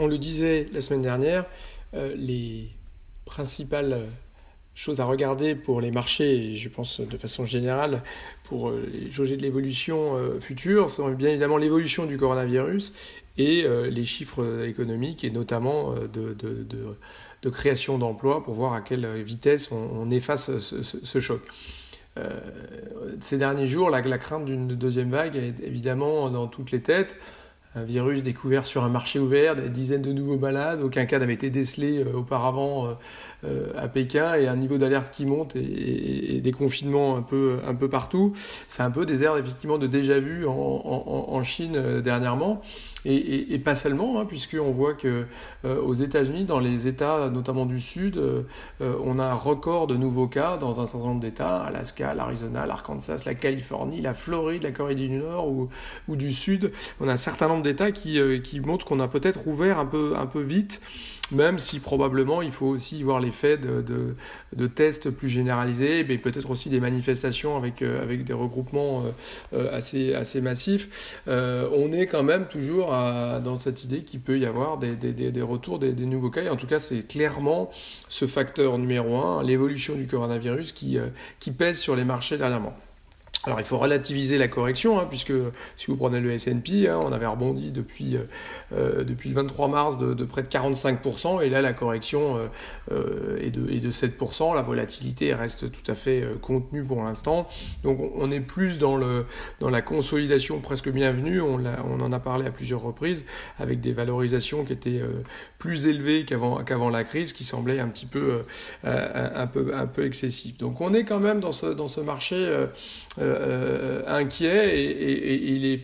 On le disait la semaine dernière, euh, les principales choses à regarder pour les marchés, et je pense de façon générale pour euh, jauger de l'évolution euh, future, sont bien évidemment l'évolution du coronavirus et les chiffres économiques et notamment de, création d'emplois pour voir à quelle vitesse on, efface ce, choc. ces derniers jours, la crainte d'une deuxième vague est évidemment dans toutes les têtes un virus découvert sur un marché ouvert, des dizaines de nouveaux malades, aucun cas n'avait été décelé euh, auparavant euh, euh, à Pékin, et un niveau d'alerte qui monte et, des confinements un peu, un peu partout. C'est un peu des airs effectivement de déjà vu en, en, Chine dernièrement, et, et, pas seulement, hein, puisqu'on voit que aux États-Unis, dans les États notamment du Sud, on a un record de nouveaux cas dans un certain nombre d'États, Alaska, l'Arizona, l'Arkansas, la Californie, la Floride, la Corée du Nord ou, ou du Sud. On a un certain nombre d'États qui, euh, qui montrent qu'on a peut-être ouvert un peu, vite, même si probablement il faut aussi voir l'effet de, tests plus généralisés, mais peut-être aussi des manifestations avec, euh, des regroupements euh, assez, massifs. on est quand même toujours dans cette idée qu'il peut y avoir des, retours des, nouveaux cas. En tout cas, c'est clairement ce facteur numéro un, l'évolution du coronavirus, qui pèse sur les marchés dernièrement. Alors il faut relativiser la correction, hein, puisque si vous prenez le S&P, hein, on avait rebondi depuis, euh, euh, depuis le 23 mars de, près de 45%, et là la correction euh, est, de, est, de, 7%, la volatilité reste tout à fait contenue pour l'instant, donc on est plus dans, le, dans la consolidation presque bienvenue, on, on en a parlé à plusieurs reprises, avec des valorisations qui étaient plus élevées qu'avant qu'avant la crise, qui semblaient un petit peu, un, peu, un peu excessives. Donc on est quand même dans ce, dans ce marché euh, inquiet et, il est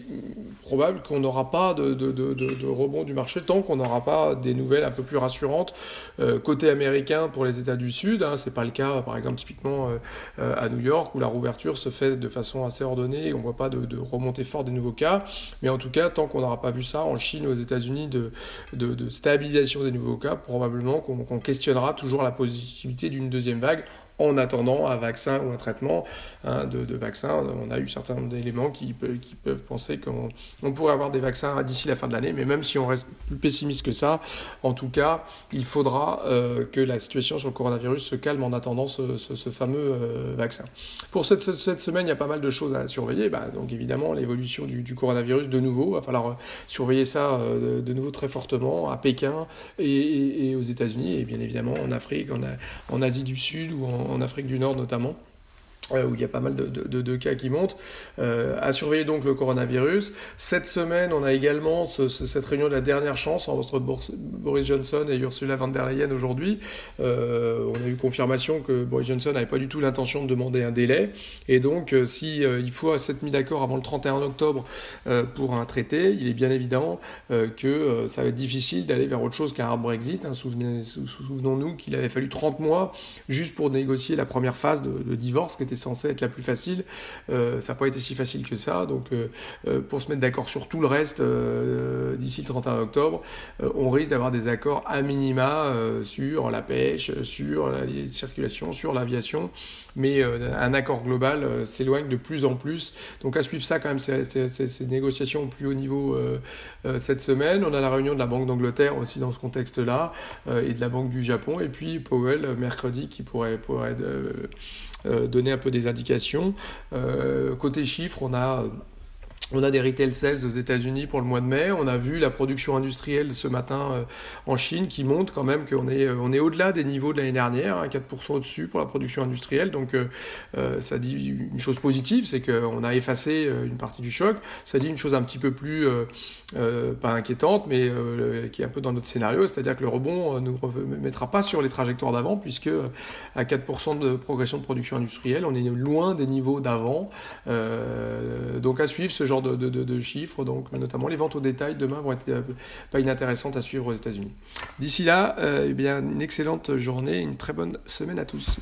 probable qu'on n'aura pas de, rebond du marché tant qu'on n'aura pas des nouvelles un peu plus rassurantes euh, côté américain pour les États du Sud. Hein, c'est pas le cas, par exemple, typiquement euh, à New York où la rouverture se fait de façon assez ordonnée et on voit pas de, remontée forte des nouveaux cas. Mais en tout cas, tant qu'on n'aura pas vu ça en Chine, aux États-Unis, de, stabilisation des nouveaux cas, probablement qu'on questionnera toujours la possibilité d'une deuxième vague en attendant un vaccin ou un traitement hein, de, de, vaccin. On a eu certains éléments qui, peuvent penser qu'on pourrait avoir des vaccins d'ici la fin de l'année, mais même si on reste plus pessimiste que ça, en tout cas, il faudra euh, que la situation sur le coronavirus se calme en attendant ce, fameux euh, vaccin. Pour cette, semaine, il y a pas mal de choses à surveiller. Bah, donc évidemment, l'évolution du, coronavirus de nouveau, il va falloir euh, surveiller ça de, nouveau très fortement à Pékin et, et, aux États-Unis, et bien évidemment en Afrique, en, en Asie du Sud ou en en Afrique du Nord notamment. Euh, où il y a pas mal de, de, de cas qui montent, euh, à surveiller donc le coronavirus. Cette semaine, on a également ce, cette réunion de la dernière chance entre Boris Johnson et Ursula von der Leyen aujourd'hui. Euh, on a eu confirmation que Boris Johnson n'avait pas du tout l'intention de demander un délai, et donc euh, euh, il faut s'être mis d'accord avant le 31 octobre pour un traité, il est bien évident que ça va être difficile d'aller vers autre chose qu'un hard Brexit. Hein. Souvenons-nous qu'il avait fallu 30 mois juste pour négocier la première phase de, divorce, censée être la plus facile. Euh, ça n'a pas été si facile que ça. Donc, euh, euh, pour se mettre d'accord sur tout le reste d'ici le 31 octobre, on risque d'avoir des accords à minima sur la pêche, sur la circulation, sur l'aviation. Mais un accord global s'éloigne de plus en plus. Donc, à suivre ça quand même, ces, négociations au plus haut niveau cette semaine. On a la réunion de la Banque d'Angleterre aussi dans ce contexte-là et de la Banque du Japon. Et puis Powell mercredi qui pourrait, pourrait donner un peu des indications. Euh, côté chiffres, on a on a des retail sales aux États-Unis pour le mois de mai. On a vu la production industrielle ce matin euh, en Chine qui montre quand même qu'on est, euh, on est au-delà des niveaux de l'année dernière, 4% hein, au-dessus pour la production industrielle. Donc euh, ça dit une chose positive, c'est qu'on a effacé une partie du choc. Ça dit une chose un petit peu plus, pas inquiétante, mais qui est un peu dans notre scénario, c'est-à-dire que le rebond ne nous mettra pas sur les trajectoires d'avant, puisque à 4% de progression de production industrielle, on est loin des niveaux d'avant. donc à suivre ce genre de, chiffres, donc notamment les ventes au détail demain vont être euh, pas inintéressantes à suivre aux États-Unis. D'ici là, euh, eh bien, une excellente journée, une très bonne semaine à tous.